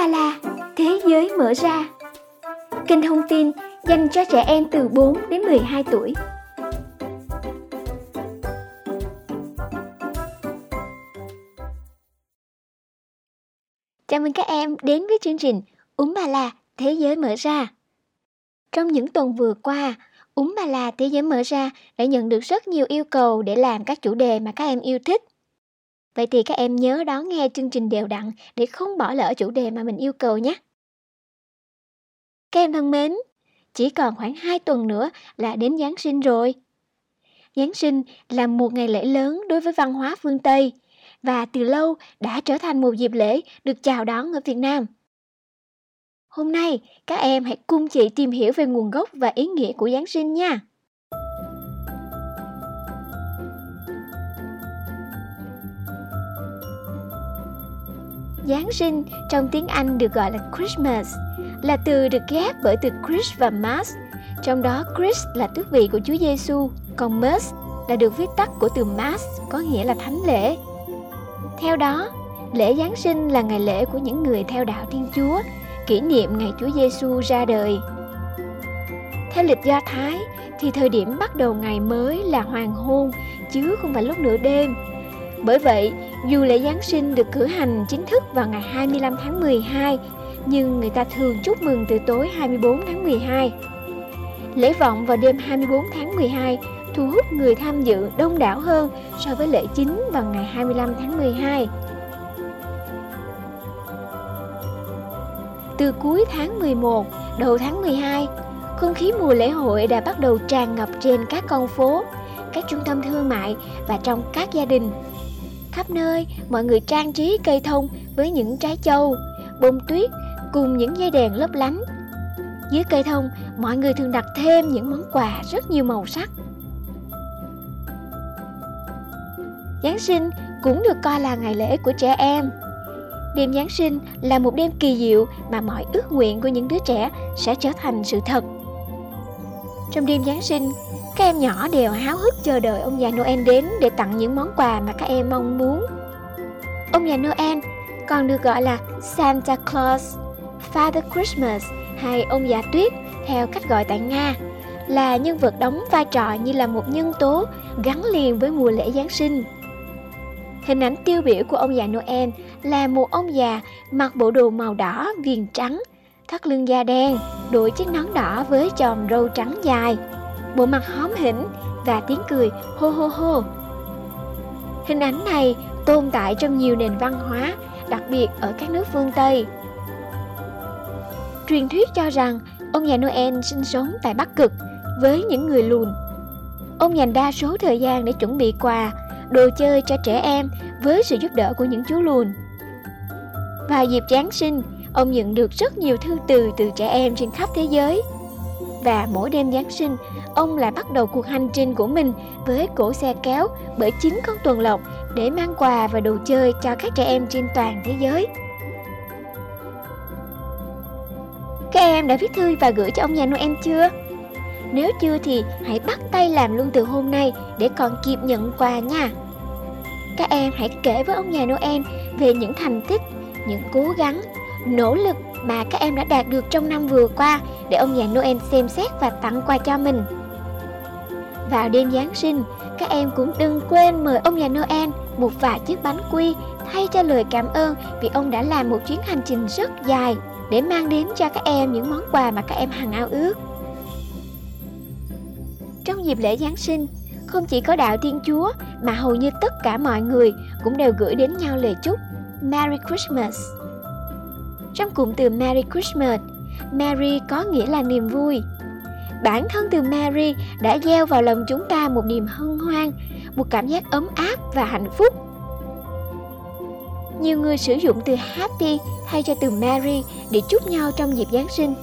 Ba La, Thế giới mở ra Kênh thông tin dành cho trẻ em từ 4 đến 12 tuổi Chào mừng các em đến với chương trình Uống Ba La Thế giới mở ra. Trong những tuần vừa qua, Uống Ba La Thế giới mở ra đã nhận được rất nhiều yêu cầu để làm các chủ đề mà các em yêu thích. Vậy thì các em nhớ đón nghe chương trình đều đặn để không bỏ lỡ chủ đề mà mình yêu cầu nhé. Các em thân mến, chỉ còn khoảng 2 tuần nữa là đến Giáng sinh rồi. Giáng sinh là một ngày lễ lớn đối với văn hóa phương Tây và từ lâu đã trở thành một dịp lễ được chào đón ở Việt Nam. Hôm nay, các em hãy cùng chị tìm hiểu về nguồn gốc và ý nghĩa của Giáng sinh nha. Giáng sinh trong tiếng Anh được gọi là Christmas, là từ được ghép bởi từ Chris và Mass. Trong đó Chris là tước vị của Chúa Giêsu, còn Mass là được viết tắt của từ Mass, có nghĩa là thánh lễ. Theo đó, lễ Giáng sinh là ngày lễ của những người theo đạo Thiên Chúa, kỷ niệm ngày Chúa Giêsu ra đời. Theo lịch Do Thái thì thời điểm bắt đầu ngày mới là hoàng hôn chứ không phải lúc nửa đêm. Bởi vậy, dù lễ Giáng sinh được cử hành chính thức vào ngày 25 tháng 12, nhưng người ta thường chúc mừng từ tối 24 tháng 12. Lễ vọng vào đêm 24 tháng 12 thu hút người tham dự đông đảo hơn so với lễ chính vào ngày 25 tháng 12. Từ cuối tháng 11, đầu tháng 12, không khí mùa lễ hội đã bắt đầu tràn ngập trên các con phố, các trung tâm thương mại và trong các gia đình. Khắp nơi, mọi người trang trí cây thông với những trái châu, bông tuyết cùng những dây đèn lấp lánh. Dưới cây thông, mọi người thường đặt thêm những món quà rất nhiều màu sắc. Giáng sinh cũng được coi là ngày lễ của trẻ em. Đêm Giáng sinh là một đêm kỳ diệu mà mọi ước nguyện của những đứa trẻ sẽ trở thành sự thật. Trong đêm Giáng sinh, các em nhỏ đều háo hức chờ đợi ông già Noel đến để tặng những món quà mà các em mong muốn. Ông già Noel còn được gọi là Santa Claus, Father Christmas hay ông già tuyết theo cách gọi tại Nga là nhân vật đóng vai trò như là một nhân tố gắn liền với mùa lễ Giáng sinh. Hình ảnh tiêu biểu của ông già Noel là một ông già mặc bộ đồ màu đỏ viền trắng, thắt lưng da đen, đội chiếc nón đỏ với chòm râu trắng dài, bộ mặt hóm hỉnh và tiếng cười hô hô hô. Hình ảnh này tồn tại trong nhiều nền văn hóa, đặc biệt ở các nước phương Tây. Truyền thuyết cho rằng ông già Noel sinh sống tại Bắc Cực với những người lùn. Ông dành đa số thời gian để chuẩn bị quà đồ chơi cho trẻ em với sự giúp đỡ của những chú lùn. Vào dịp Giáng sinh, ông nhận được rất nhiều thư từ từ trẻ em trên khắp thế giới. Và mỗi đêm Giáng sinh, ông lại bắt đầu cuộc hành trình của mình với cổ xe kéo bởi chính con tuần lộc để mang quà và đồ chơi cho các trẻ em trên toàn thế giới. Các em đã viết thư và gửi cho ông già Noel chưa? Nếu chưa thì hãy bắt tay làm luôn từ hôm nay để còn kịp nhận quà nha. Các em hãy kể với ông già Noel về những thành tích, những cố gắng, nỗ lực mà các em đã đạt được trong năm vừa qua để ông già Noel xem xét và tặng quà cho mình. Vào đêm Giáng sinh, các em cũng đừng quên mời ông già Noel một vài chiếc bánh quy thay cho lời cảm ơn vì ông đã làm một chuyến hành trình rất dài để mang đến cho các em những món quà mà các em hằng ao ước. Trong dịp lễ Giáng sinh, không chỉ có đạo Thiên Chúa mà hầu như tất cả mọi người cũng đều gửi đến nhau lời chúc Merry Christmas. Trong cụm từ Merry Christmas, Merry có nghĩa là niềm vui. Bản thân từ Merry đã gieo vào lòng chúng ta một niềm hân hoan, một cảm giác ấm áp và hạnh phúc. Nhiều người sử dụng từ Happy thay cho từ Merry để chúc nhau trong dịp Giáng sinh.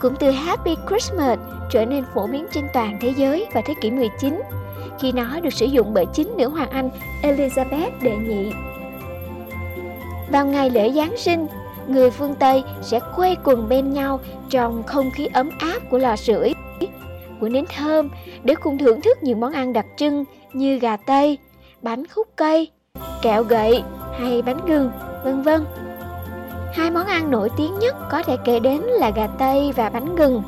Cụm từ Happy Christmas trở nên phổ biến trên toàn thế giới vào thế kỷ 19 khi nó được sử dụng bởi chính nữ hoàng Anh Elizabeth đệ nhị. Vào ngày lễ Giáng sinh, người phương Tây sẽ quây quần bên nhau trong không khí ấm áp của lò sưởi, của nến thơm để cùng thưởng thức những món ăn đặc trưng như gà tây, bánh khúc cây, kẹo gậy hay bánh gừng, vân vân. Hai món ăn nổi tiếng nhất có thể kể đến là gà tây và bánh gừng.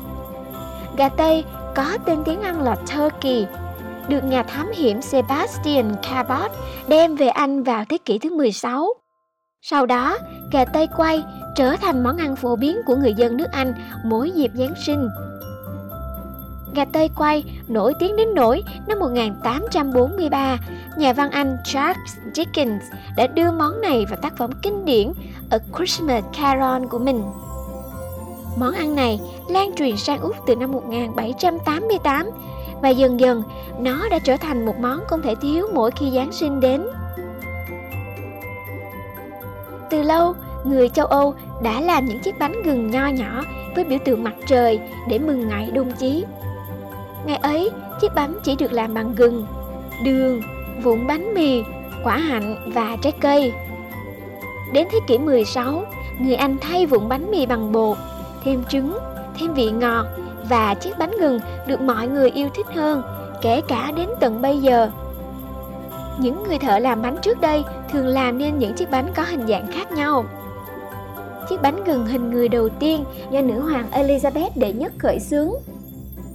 Gà tây có tên tiếng Anh là turkey, được nhà thám hiểm Sebastian Cabot đem về Anh vào thế kỷ thứ 16. Sau đó, gà tây quay trở thành món ăn phổ biến của người dân nước Anh mỗi dịp Giáng sinh. Gà tây quay nổi tiếng đến nỗi năm 1843, nhà văn Anh Charles Dickens đã đưa món này vào tác phẩm kinh điển A Christmas Carol của mình. Món ăn này lan truyền sang Úc từ năm 1788 và dần dần nó đã trở thành một món không thể thiếu mỗi khi Giáng sinh đến. Từ lâu, người châu Âu đã làm những chiếc bánh gừng nho nhỏ với biểu tượng mặt trời để mừng ngày đông chí. Ngày ấy, chiếc bánh chỉ được làm bằng gừng, đường, vụn bánh mì, quả hạnh và trái cây. Đến thế kỷ 16, người Anh thay vụn bánh mì bằng bột, thêm trứng, thêm vị ngọt và chiếc bánh gừng được mọi người yêu thích hơn, kể cả đến tận bây giờ. Những người thợ làm bánh trước đây thường làm nên những chiếc bánh có hình dạng khác nhau. Chiếc bánh gừng hình người đầu tiên do nữ hoàng Elizabeth đệ nhất khởi xướng.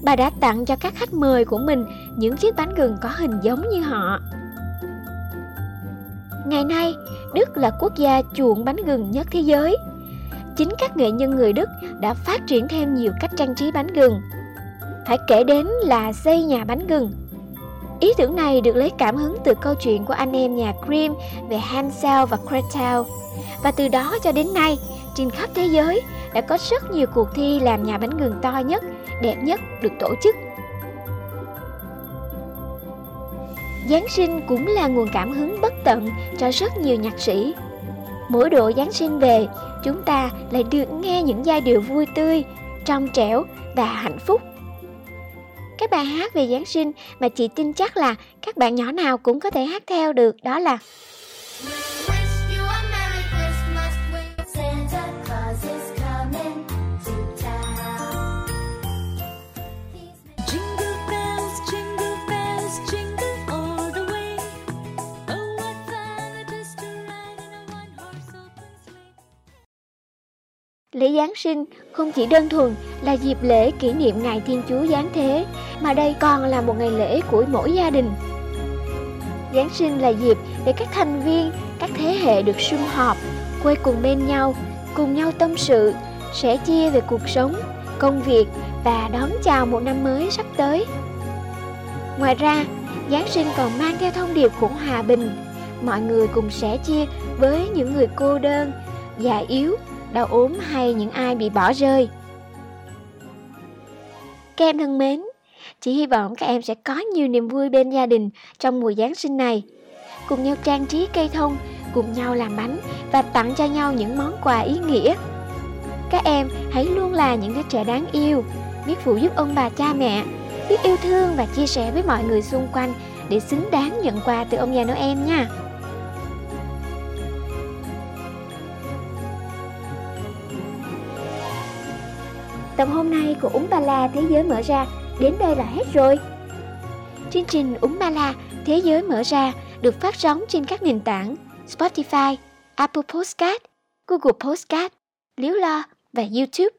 Bà đã tặng cho các khách mời của mình những chiếc bánh gừng có hình giống như họ. Ngày nay, Đức là quốc gia chuộng bánh gừng nhất thế giới. Chính các nghệ nhân người Đức đã phát triển thêm nhiều cách trang trí bánh gừng. Phải kể đến là xây nhà bánh gừng. Ý tưởng này được lấy cảm hứng từ câu chuyện của anh em nhà Grimm về Hansel và Gretel. Và từ đó cho đến nay, trên khắp thế giới đã có rất nhiều cuộc thi làm nhà bánh gừng to nhất, đẹp nhất được tổ chức. Giáng sinh cũng là nguồn cảm hứng bất tận cho rất nhiều nhạc sĩ. Mỗi độ Giáng sinh về, chúng ta lại được nghe những giai điệu vui tươi, trong trẻo và hạnh phúc. Cái bài hát về Giáng sinh mà chị tin chắc là các bạn nhỏ nào cũng có thể hát theo được, đó là Lễ Giáng sinh không chỉ đơn thuần là dịp lễ kỷ niệm ngày Thiên Chúa Giáng thế, mà đây còn là một ngày lễ của mỗi gia đình. Giáng sinh là dịp để các thành viên, các thế hệ được sum họp, quây cùng bên nhau, cùng nhau tâm sự, sẻ chia về cuộc sống, công việc và đón chào một năm mới sắp tới. Ngoài ra, Giáng sinh còn mang theo thông điệp của hòa bình, mọi người cùng sẻ chia với những người cô đơn, già yếu đau ốm hay những ai bị bỏ rơi. Các em thân mến, chị hy vọng các em sẽ có nhiều niềm vui bên gia đình trong mùa Giáng sinh này. Cùng nhau trang trí cây thông, cùng nhau làm bánh và tặng cho nhau những món quà ý nghĩa. Các em hãy luôn là những đứa trẻ đáng yêu, biết phụ giúp ông bà cha mẹ, biết yêu thương và chia sẻ với mọi người xung quanh để xứng đáng nhận quà từ ông già Noel nha. Tập hôm nay của Úng Ba La Thế giới mở ra đến đây là hết rồi. Chương trình Úng Ba La Thế giới mở ra được phát sóng trên các nền tảng Spotify, Apple Podcast, Google Podcast, Liếu Lo và YouTube.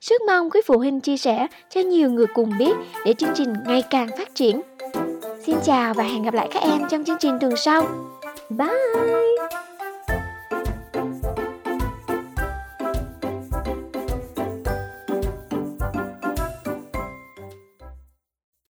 Rất mong quý phụ huynh chia sẻ cho nhiều người cùng biết để chương trình ngày càng phát triển. Xin chào và hẹn gặp lại các em trong chương trình tuần sau. Bye!